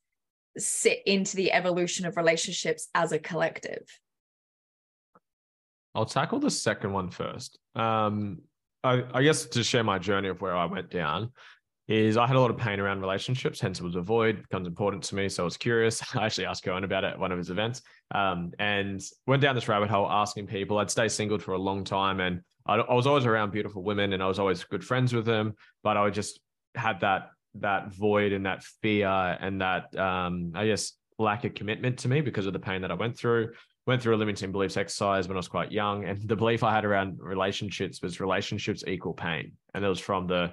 sit into the evolution of relationships as a collective? I'll tackle the second one first. Um, I, I, guess to share my journey of where I went down is I had a lot of pain around relationships, hence it was a void, becomes important to me. So I was curious. [laughs] I actually asked Cohen about it at one of his events um, and went down this rabbit hole asking people. I'd stay single for a long time and I, I was always around beautiful women and I was always good friends with them, but I just had that that void and that fear and that um, I guess lack of commitment to me because of the pain that I went through went through a limiting beliefs exercise when I was quite young. And [laughs] the belief I had around relationships was relationships equal pain. And it was from the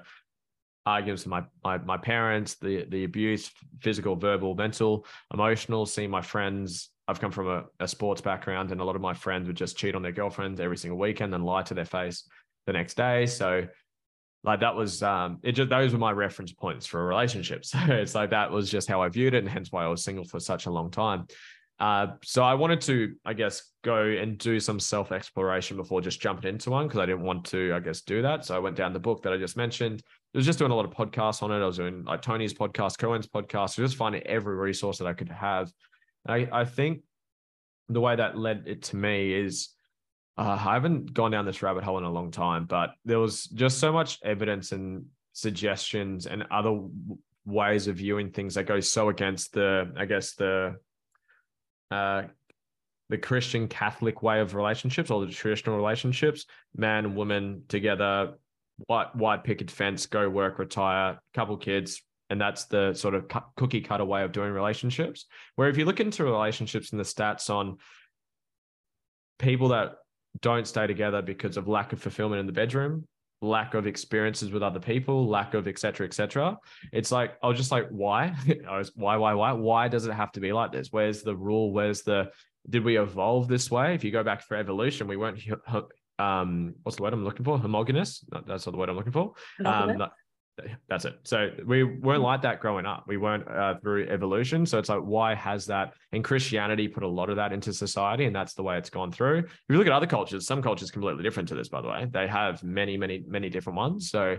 arguments with my, my, my parents, the, the abuse, physical, verbal, mental, emotional, seeing my friends. I've come from a, a sports background and a lot of my friends would just cheat on their girlfriends every single weekend and lie to their face the next day. So like that was um it just those were my reference points for relationships. [laughs] So it's like that was just how I viewed it and hence why I was single for such a long time. Uh, so I wanted to, I guess, go and do some self exploration before just jumping into one because I didn't want to, I guess, do that. So I went down the book that I just mentioned. I was just doing a lot of podcasts on it. I was doing like Tony's podcast, Cohen's podcast, just finding every resource that I could have. I, I think the way that led it to me is uh, I haven't gone down this rabbit hole in a long time, but there was just so much evidence and suggestions and other ways of viewing things that go so against the, I guess, the uh, the Christian Catholic way of relationships or the traditional relationships, man and woman together, white white picket fence, go work, retire, couple kids, and that's the sort of cookie cutter way of doing relationships. Where if you look into relationships and the stats on people that don't stay together because of lack of fulfillment in the bedroom, lack of experiences with other people, lack of etc. etc. It's like I was just like, why? [laughs] I was why, why, why? Why does it have to be like this? Where's the rule? Where's the did we evolve this way? If you go back for evolution, we weren't um what's the word I'm looking for? Homogenous. That's not the word I'm looking for. Um, that's it. So we weren't like that growing up. We weren't uh, through evolution. So it's like, why has that? And Christianity put a lot of that into society, and that's the way it's gone through. If you look at other cultures, some cultures completely different to this, by the way. They have many, many, many different ones. So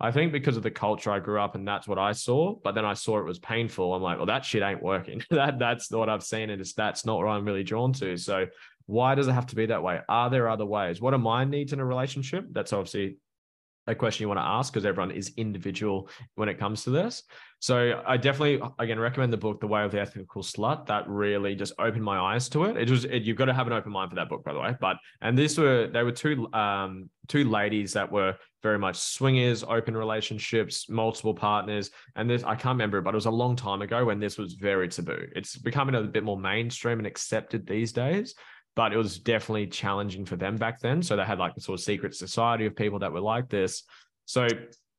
I think because of the culture I grew up and that's what I saw, but then I saw it was painful. I'm like, well, that shit ain't working. [laughs] that that's what I've seen, and it's that's not what I'm really drawn to. So why does it have to be that way? Are there other ways? What are my needs in a relationship? That's obviously a question you want to ask because everyone is individual when it comes to this. So I definitely again recommend the book The Way of the Ethical Slut. That really just opened my eyes to it. It was it, you've got to have an open mind for that book, by the way. But and these were they were two um two ladies that were very much swingers, open relationships, multiple partners. And this I can't remember, but it was a long time ago when this was very taboo. It's becoming a bit more mainstream and accepted these days but it was definitely challenging for them back then. So they had like the sort of secret society of people that were like this. So,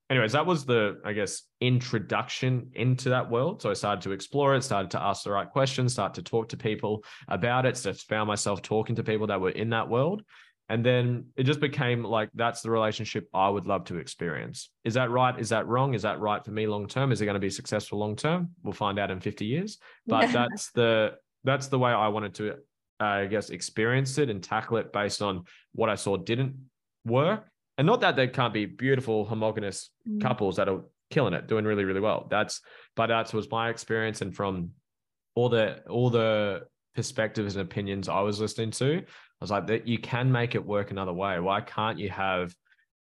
anyways, that was the, I guess, introduction into that world. So I started to explore it, started to ask the right questions, start to talk to people about it. So I found myself talking to people that were in that world. And then it just became like that's the relationship I would love to experience. Is that right? Is that wrong? Is that right for me long term? Is it going to be successful long term? We'll find out in 50 years. But [laughs] that's the that's the way I wanted to I guess, experience it and tackle it based on what I saw didn't work. And not that there can't be beautiful, homogenous mm. couples that are killing it, doing really, really well. That's, but that was my experience. And from all the, all the perspectives and opinions I was listening to, I was like, that you can make it work another way. Why can't you have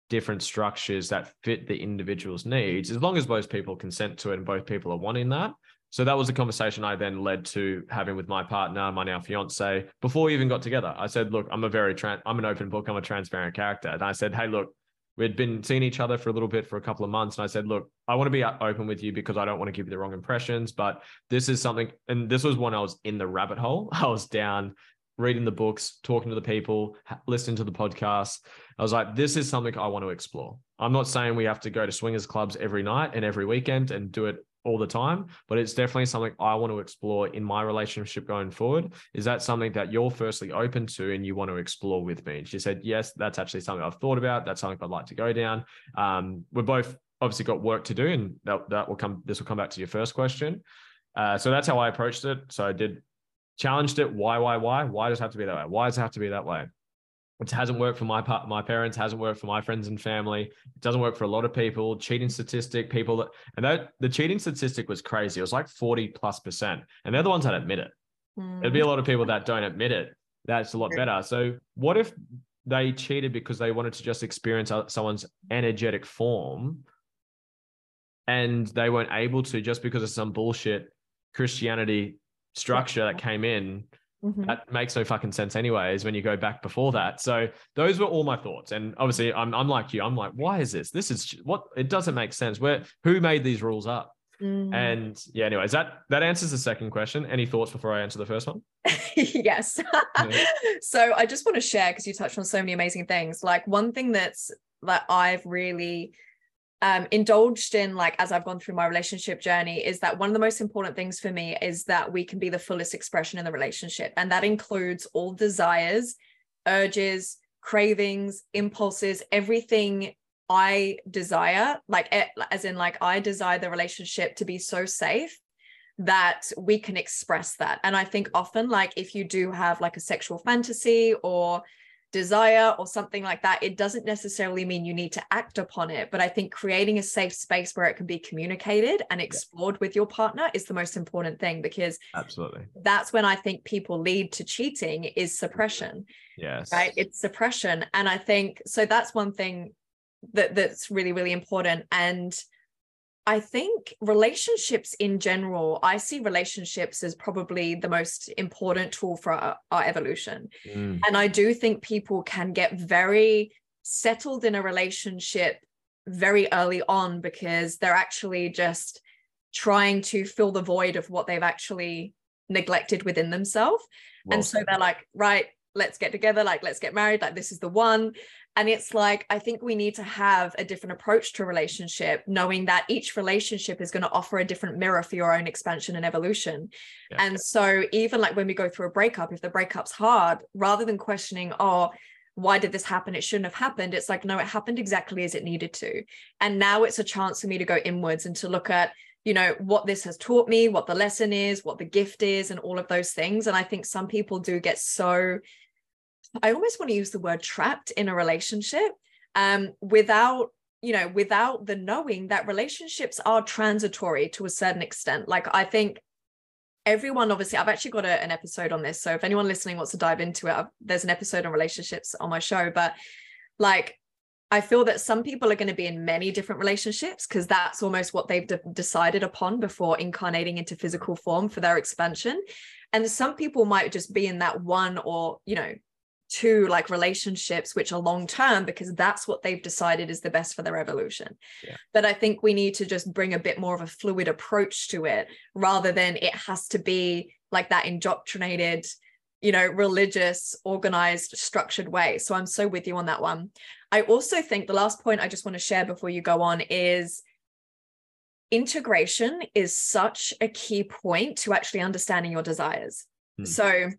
different structures that fit the individual's needs as long as both people consent to it and both people are wanting that? So that was a conversation I then led to having with my partner, my now fiance, before we even got together. I said, look, I'm a very, trans- I'm an open book. I'm a transparent character. And I said, hey, look, we'd been seeing each other for a little bit for a couple of months. And I said, look, I want to be uh, open with you because I don't want to give you the wrong impressions. But this is something, and this was when I was in the rabbit hole. [laughs] I was down reading the books, talking to the people, listening to the podcasts. I was like, this is something I want to explore. I'm not saying we have to go to swingers clubs every night and every weekend and do it all the time, but it's definitely something I want to explore in my relationship going forward. Is that something that you're firstly open to and you want to explore with me? And she said, yes, that's actually something I've thought about. That's something I'd like to go down. Um, we're both obviously got work to do, and that, that will come. This will come back to your first question. Uh, so that's how I approached it. So I did challenged it. Why, why, why? Why does it have to be that way? Why does it have to be that way? It hasn't worked for my my parents, hasn't worked for my friends and family. It doesn't work for a lot of people. Cheating statistic, people that and that the cheating statistic was crazy. It was like 40 plus percent. And they're the ones that admit it. Mm. There'd be a lot of people that don't admit it. That's a lot better. So what if they cheated because they wanted to just experience someone's energetic form and they weren't able to just because of some bullshit Christianity structure that came in mm-hmm. that makes no fucking sense anyways when you go back before that. So those were all my thoughts. And obviously i'm, I'm like you i'm like why is this? This is what it doesn't make sense. Where who made these rules up? Mm. and yeah anyways that that answers the second question. Any thoughts before i answer the first one? [laughs] Yes. Yeah. [laughs] so i just want to share because you touched on so many amazing things. Like one thing that's that i've really um, indulged in like as I've gone through my relationship journey is that one of the most important things for me is that we can be the fullest expression in the relationship. And that includes all desires urges cravings impulses everything I desire. Like as in like I desire the relationship to be so safe that we can express that. And I think often like if you do have like a sexual fantasy or desire or something like that, it doesn't necessarily mean you need to act upon it. But I think creating a safe space where it can be communicated and explored yeah. with your partner is the most important thing because absolutely that's when I think people lead to cheating is suppression. Yes. Right. It's suppression. And I think so that's one thing that that's really, really important. And I think relationships in general, I see relationships as probably the most important tool for our, our evolution. Mm. And I do think people can get very settled in a relationship very early on because they're actually just trying to fill the void of what they've actually neglected within themselves. Well and so they're like, right, let's get together, like, let's get married, like, this is the one. And it's like, I think we need to have a different approach to relationship, knowing that each relationship is going to offer a different mirror for your own expansion and evolution. Yeah. And so, even like when we go through a breakup, if the breakup's hard, rather than questioning, oh, why did this happen? It shouldn't have happened. It's like, no, it happened exactly as it needed to. And now it's a chance for me to go inwards and to look at, you know, what this has taught me, what the lesson is, what the gift is, and all of those things. And I think some people do get so I almost want to use the word trapped in a relationship um, without you know without the knowing that relationships are transitory to a certain extent. Like i think everyone obviously i've actually got a, an episode on this so if anyone listening wants to dive into it I've, there's an episode on relationships on my show but like i feel that some people are going to be in many different relationships because that's almost what they've de- decided upon before incarnating into physical form for their expansion. And some people might just be in that one or you know to like relationships which are long term because that's what they've decided is the best for their evolution. Yeah. But I think we need to just bring a bit more of a fluid approach to it rather than it has to be like that indoctrinated, you know, religious, organized, structured way. So I'm so with you on that one. I also think the last point I just want to share before you go on is integration is such a key point to actually understanding your desires. Hmm. So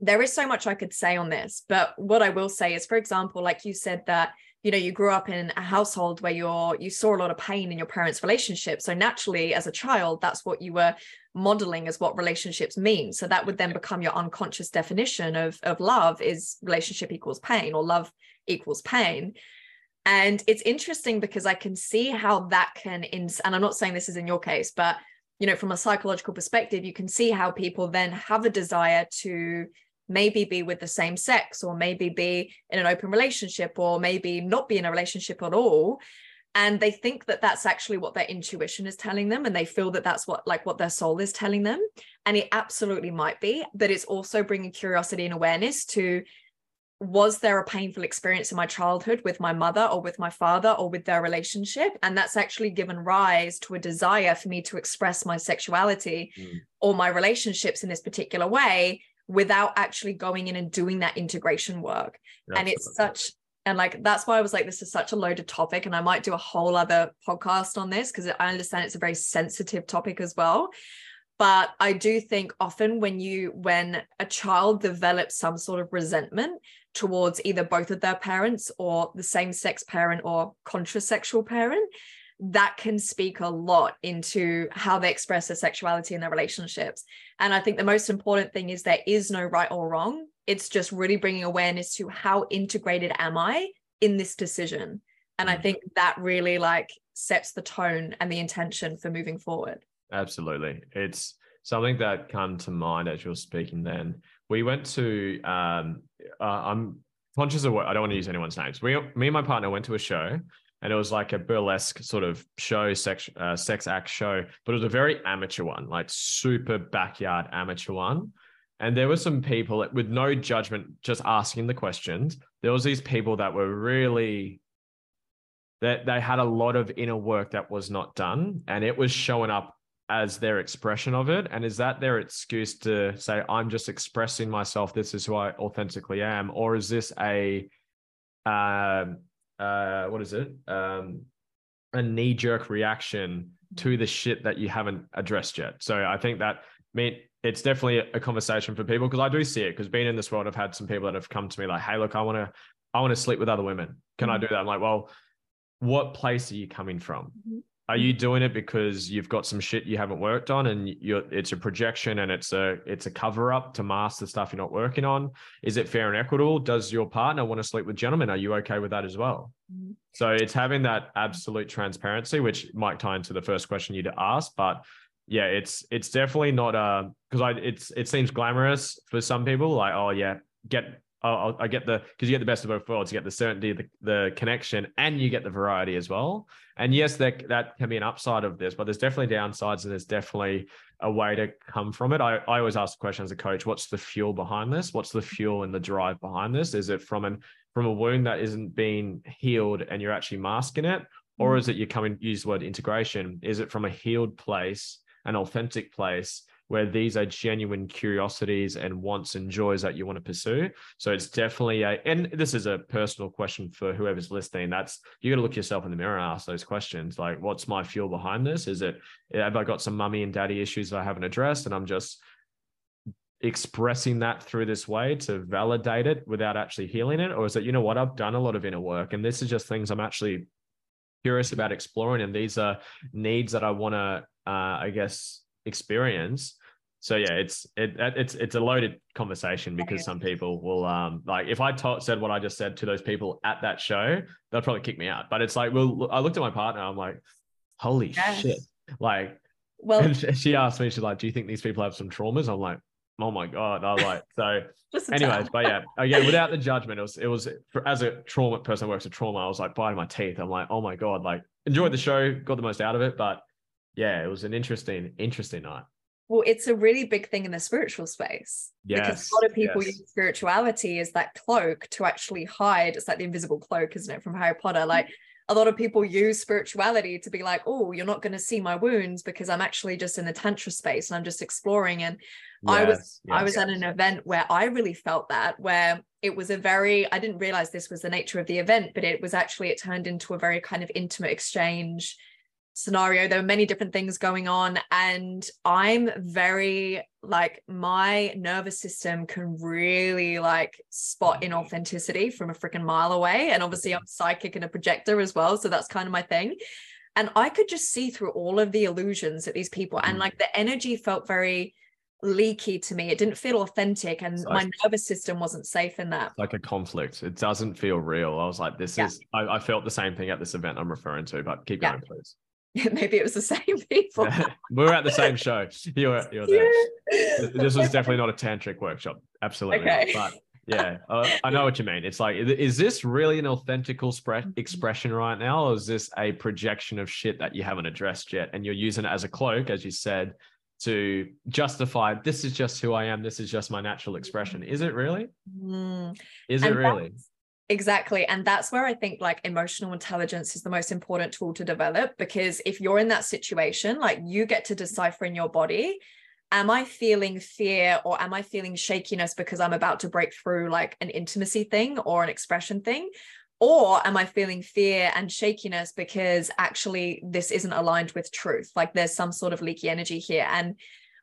there is so much I could say on this, but what I will say is, for example, like you said that you know you grew up in a household where you're you saw a lot of pain in your parents' relationship, so naturally, as a child, that's what you were modeling as what relationships mean. So that would then become your unconscious definition of of love is relationship equals pain or love equals pain. And it's interesting because I can see how that can, in, and I'm not saying this is in your case, but you know, from a psychological perspective, you can see how people then have a desire to maybe be with the same sex or maybe be in an open relationship or maybe not be in a relationship at all. And they think that that's actually what their intuition is telling them and they feel that that's what like what their soul is telling them. And it absolutely might be but it's also bringing curiosity and awareness to was there a painful experience in my childhood with my mother or with my father or with their relationship? And that's actually given rise to a desire for me to express my sexuality mm. or my relationships in this particular way without actually going in and doing that integration work. Absolutely. And it's such And like that's why I was like, this is such a loaded topic. And I might do a whole other podcast on this because I understand it's a very sensitive topic as well. But I do think often when you when a child develops some sort of resentment towards either both of their parents or the same sex parent or contrasexual parent, that can speak a lot into how they express their sexuality in their relationships. And I think the most important thing is there is no right or wrong. It's just really bringing awareness to how integrated am I in this decision. And I mm. think that really like sets the tone and the intention for moving forward. Absolutely. It's something that come to mind as you're speaking then. We went to um uh, I'm conscious of what I don't want to use anyone's names. We me and my partner went to a show and it was like a burlesque sort of show, sex, uh, sex act show, but it was a very amateur one, like super backyard amateur one. And there were some people with no judgment, just asking the questions. There was these people that were really that they, had a lot of inner work that was not done, and it was showing up as their expression of it. And is that their excuse to say, "I'm just expressing myself. This is who I authentically am," or is this a um, uh, what is it? Um, a knee jerk reaction to the shit that you haven't addressed yet. So I think that I mean it's definitely a conversation for people because I do see it because being in this world, I've had some people that have come to me like, "Hey, look, I want to, I want to sleep with other women. Can mm-hmm. I do that?" I'm like, "Well, what place are you coming from? Are you doing it because you've got some shit you haven't worked on and you're it's a projection and it's a it's a cover up to mask the stuff you're not working on? Is it fair and equitable? Does your partner want to sleep with gentlemen? Are you okay with that as well? Mm-hmm. so it's having that absolute transparency which might tie into the first question you'd ask but yeah it's it's definitely not uh because i it's it seems glamorous for some people like oh yeah get oh, I get the because you get the best of both worlds. You get the certainty, the, the connection, and you get the variety as well. And yes, that that can be an upside of this, but there's definitely downsides, and there's definitely a way to come from it. I, I always ask the question as a coach: What's the fuel behind this? What's the fuel and the drive behind this? Is it from an from a wound that isn't being healed, and you're actually masking it, or mm. is it you're coming use the word integration? Is it from a healed place, an authentic place? Where these are genuine curiosities and wants and joys that you want to pursue. So it's definitely a, and this is a personal question for whoever's listening. That's you got to look yourself in the mirror and ask those questions. Like, what's my fuel behind this? Is it, have I got some mummy and daddy issues that I haven't addressed and I'm just expressing that through this way to validate it without actually healing it? Or is it, you know what, I've done a lot of inner work and this is just things I'm actually curious about exploring. And these are needs that I want to, uh, I guess, experience so yeah it's it it's it's a loaded conversation because some people will um like if i taught, said what i just said to those people at that show they'll probably kick me out. But it's like well i looked at my partner i'm like holy yes. shit. Like well [laughs] she asked me she's like do you think these people have some traumas? I'm like oh my god. I like so [laughs] anyways but yeah again without the judgment it was it was for, as a trauma person who works with trauma i was like biting my teeth. I'm like oh my god like enjoyed the show got the most out of it but yeah, it was an interesting, interesting night. Well, it's a really big thing in the spiritual space. Yes, because a lot of people yes. use spirituality as that cloak to actually hide. It's like the invisible cloak, isn't it, from Harry Potter? Mm. Like a lot of people use spirituality to be like, oh, you're not going to see my wounds because I'm actually just in the tantra space and I'm just exploring. And yes, I was yes, I was at an event where I really felt that, where it was a very I didn't realize this was the nature of the event, but it was actually it turned into a very kind of intimate exchange scenario there were many different things going on and i'm very like my nervous system can really like spot inauthenticity from a freaking mile away and obviously i'm psychic and a projector as well so that's kind of my thing. And i could just see through all of the illusions that these people and mm. like the energy felt very leaky to me. It didn't feel authentic and my nervous system wasn't safe in that. Like a conflict. It doesn't feel real. I was like this yeah. is I, I, felt the same thing at this event i'm referring to but keep yeah. going please [laughs] maybe it was the same people. we [laughs] were at the same show. You were, [laughs] you were there. Yeah. This was definitely not a tantric workshop. Absolutely. Okay. But yeah, uh, I know what you mean. It's like, is this really an authentic mm-hmm. expression right now? Or is this a projection of shit that you haven't addressed yet? And you're using it as a cloak, as you said, to justify this is just who I am. This is just my natural expression. Is it really? Mm. Is and it really? Exactly. And that's where I think like emotional intelligence is the most important tool to develop because if you're in that situation, like you get to decipher in your body, am I feeling fear or am I feeling shakiness because I'm about to break through like an intimacy thing or an expression thing? or am I feeling fear and shakiness because actually this isn't aligned with truth? Like there's some sort of leaky energy here. And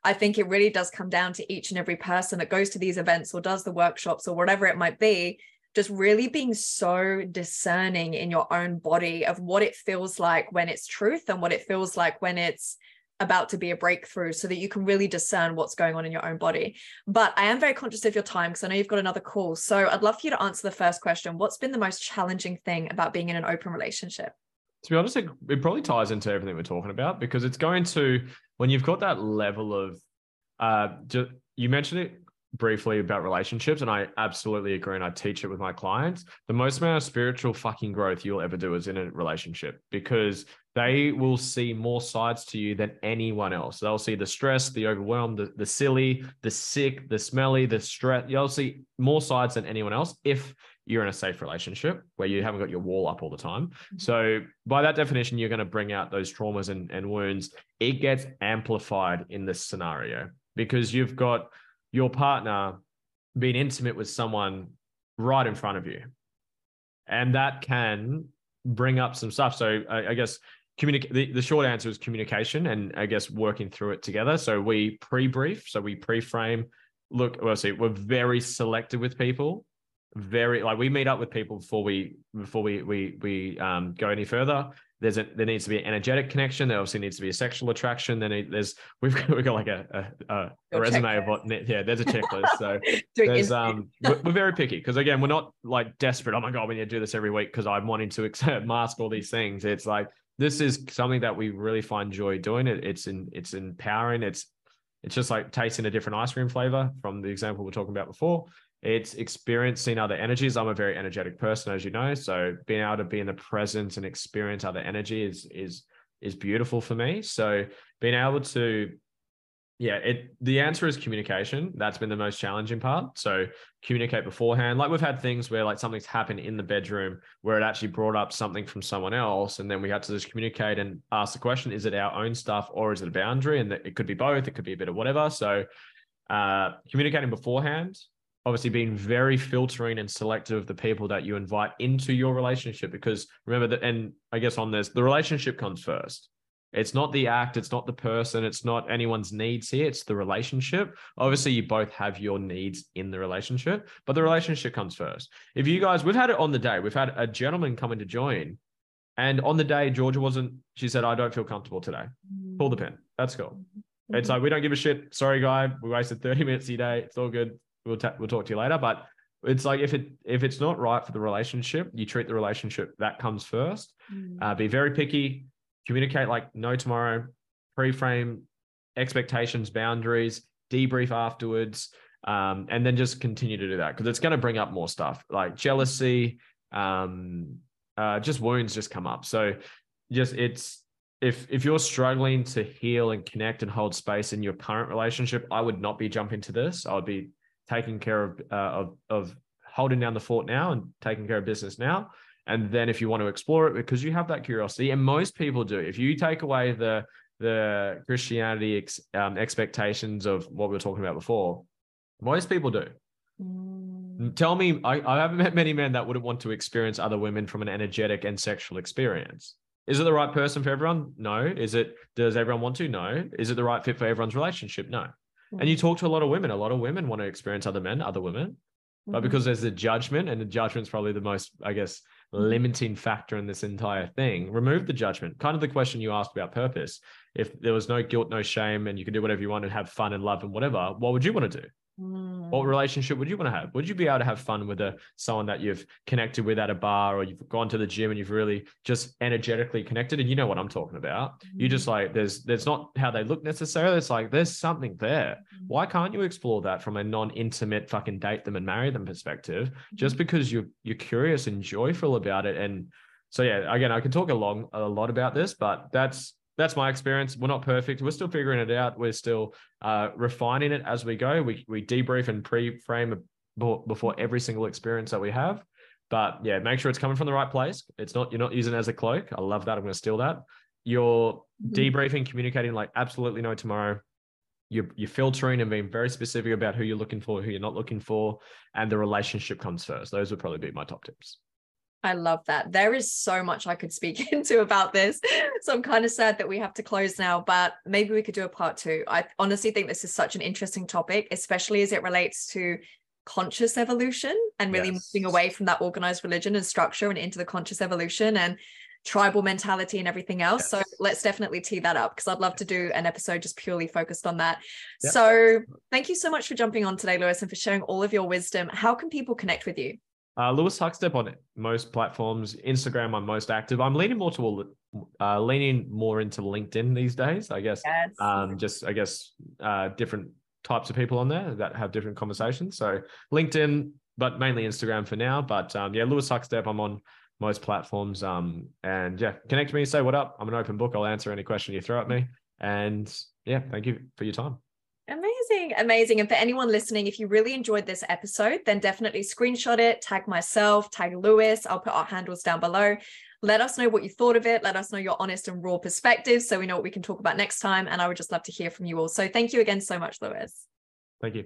I think it really does come down to each and every person that goes to these events or does the workshops or whatever it might be, just really being so discerning in your own body of what it feels like when it's truth and what it feels like when it's about to be a breakthrough so that you can really discern what's going on in your own body. But I am very conscious of your time because I know you've got another call. So I'd love for you to answer the first question. What's been the most challenging thing about being in an open relationship? To be honest, it, it probably ties into everything we're talking about because it's going to, when you've got that level of, uh, you mentioned it briefly about relationships, and I absolutely agree. And I teach it with my clients. The most amount of spiritual fucking growth you'll ever do is in a relationship because they will see more sides to you than anyone else. They'll see the stress, the overwhelmed, the, the silly, the sick, the smelly, the stress. You'll see more sides than anyone else if you're in a safe relationship where you haven't got your wall up all the time. Mm-hmm. So, by that definition, you're going to bring out those traumas and, and wounds. It gets amplified in this scenario because you've got your partner being intimate with someone right in front of you. And that can bring up some stuff. So I, I guess communicate the, the short answer is communication and I guess working through it together. So we pre-brief, so we pre-frame. Look, well, see, we're very selective with people. Very like we meet up with people before we before we we we um, go any further there's a there needs to be an energetic connection. There obviously needs to be a sexual attraction. Then there's [laughs] we've got, we've got like a a, a resume of what yeah there's a checklist. So [laughs] there's um we're, we're very picky because again we're not like desperate. Oh my god, we need to do this every week because I'm wanting to [laughs] mask all these things. It's like this is something that we really find joy doing. It it's in it's empowering. It's it's just like tasting a different ice cream flavor from the example we are talking about before. It's experiencing other energies. I'm a very energetic person, as you know. So being able to be in the present and experience other energy is is is beautiful for me. So being able to yeah, it the answer is communication. That's been the most challenging part. So communicate beforehand. Like we've had things where like something's happened in the bedroom where it actually brought up something from someone else, and then we had to just communicate and ask the question: Is it our own stuff or is it a boundary? And it could be both. It could be a bit of whatever. So uh, communicating beforehand obviously being very filtering and selective of the people that you invite into your relationship because remember that and i guess on this the relationship comes first. It's not the act it's not the person it's not anyone's needs here it's the relationship. Obviously you both have your needs in the relationship but the relationship comes first. If you guys we've had it on the day we've had a gentleman coming to join and on the day georgia wasn't she said i don't feel comfortable today. Pull the pin. That's cool. Mm-hmm. it's like we don't give a shit. Sorry guy. We wasted 30 minutes of your day. It's all good we'll ta- we'll talk to you later. But it's like if it if it's not right for the relationship, you treat the relationship that comes first. Mm. Uh, be very picky. Communicate like no tomorrow. Pre-frame expectations, boundaries. Debrief afterwards. Um, and then just continue to do that because it's going to bring up more stuff like jealousy, um, uh, just wounds just come up. So just it's if if you're struggling to heal and connect and hold space in your current relationship, I would not be jumping to this. I would be taking care of, uh, of, of holding down the fort now and taking care of business now. And then if you want to explore it, because you have that curiosity, and most people do, if you take away the the Christianity ex, um, expectations of what we were talking about before, most people do. Mm. Tell me, I, I haven't met many men that wouldn't want to experience other women from an energetic and sexual experience. Is it the right person for everyone? No. Is it, does everyone want to? No. Is it the right fit for everyone's relationship? No. And you talk to a lot of women. A lot of women want to experience other men, other women. Mm-hmm. But because there's the judgment, and the judgment's probably the most, I guess, mm-hmm. limiting factor in this entire thing. Remove the judgment. Kind of the question you asked about purpose. If there was no guilt, no shame, and you could do whatever you want and have fun and love and whatever, what would you want to do? Mm. What relationship would you want to have? Would you be able to have fun with a someone that you've connected with at a bar or you've gone to the gym and you've really just energetically connected? And you know what I'm talking about. Mm. You just like there's there's not how they look necessarily. It's like there's something there. Mm. Why can't you explore that from a non-intimate fucking date them and marry them perspective? Just mm. because you're you're curious and joyful about it. And so yeah, again, I can talk a long a lot about this, but that's that's my experience. We're not perfect. We're still figuring it out. We're still uh, refining it as we go. We we debrief and pre-frame before every single experience that we have. But yeah, make sure it's coming from the right place. It's not you're not using it as a cloak. I love that. I'm going to steal that. You're mm-hmm. debriefing, communicating like absolutely no tomorrow. You're, you're filtering and being very specific about who you're looking for, who you're not looking for, and the relationship comes first. Those would probably be my top tips. I love that. There is so much I could speak [laughs] into about this. So I'm kind of sad that we have to close now, but maybe we could do a part two. I honestly think this is such an interesting topic, especially as it relates to conscious evolution and really yes. moving away from that organized religion and structure and into the conscious evolution and tribal mentality and everything else. Yes. So let's definitely tee that up because I'd love to do an episode just purely focused on that. Yep. So thank you so much for jumping on today, Lewis, and for sharing all of your wisdom. How can people connect with you? Uh, Lewis Huckstep on most platforms. Instagram, I'm most active. I'm leaning more to uh, leaning more into LinkedIn these days. I guess. Yes. Um, just I guess uh, different types of people on there that have different conversations. So LinkedIn, but mainly Instagram for now. But um, yeah, Lewis Huckstep. I'm on most platforms. Um, and yeah, connect me. Say what up. I'm an open book. I'll answer any question you throw at me. And yeah, thank you for your time. Amazing, amazing. And for anyone listening, if you really enjoyed this episode, then definitely screenshot it, tag myself, tag Lewis. I'll put our handles down below. Let us know what you thought of it. Let us know your honest and raw perspective so we know what we can talk about next time. And I would just love to hear from you all. So thank you again so much, Lewis. Thank you.